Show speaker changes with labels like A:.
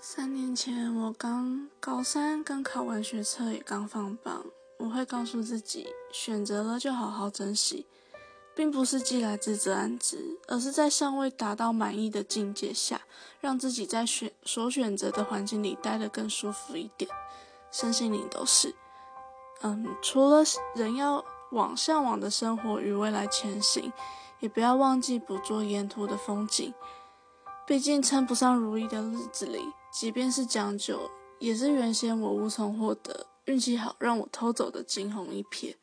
A: 三年前，我刚高三，刚考完学测，也刚放榜。我会告诉自己，选择了就好好珍惜，并不是既来之则安之，而是在尚未达到满意的境界下，让自己在选所选择的环境里待得更舒服一点，身心灵都是。嗯，除了人要往向往的生活与未来前行，也不要忘记捕捉沿途的风景。毕竟称不上如意的日子里，即便是将就，也是原先我无从获得。运气好，让我偷走的惊鸿一瞥。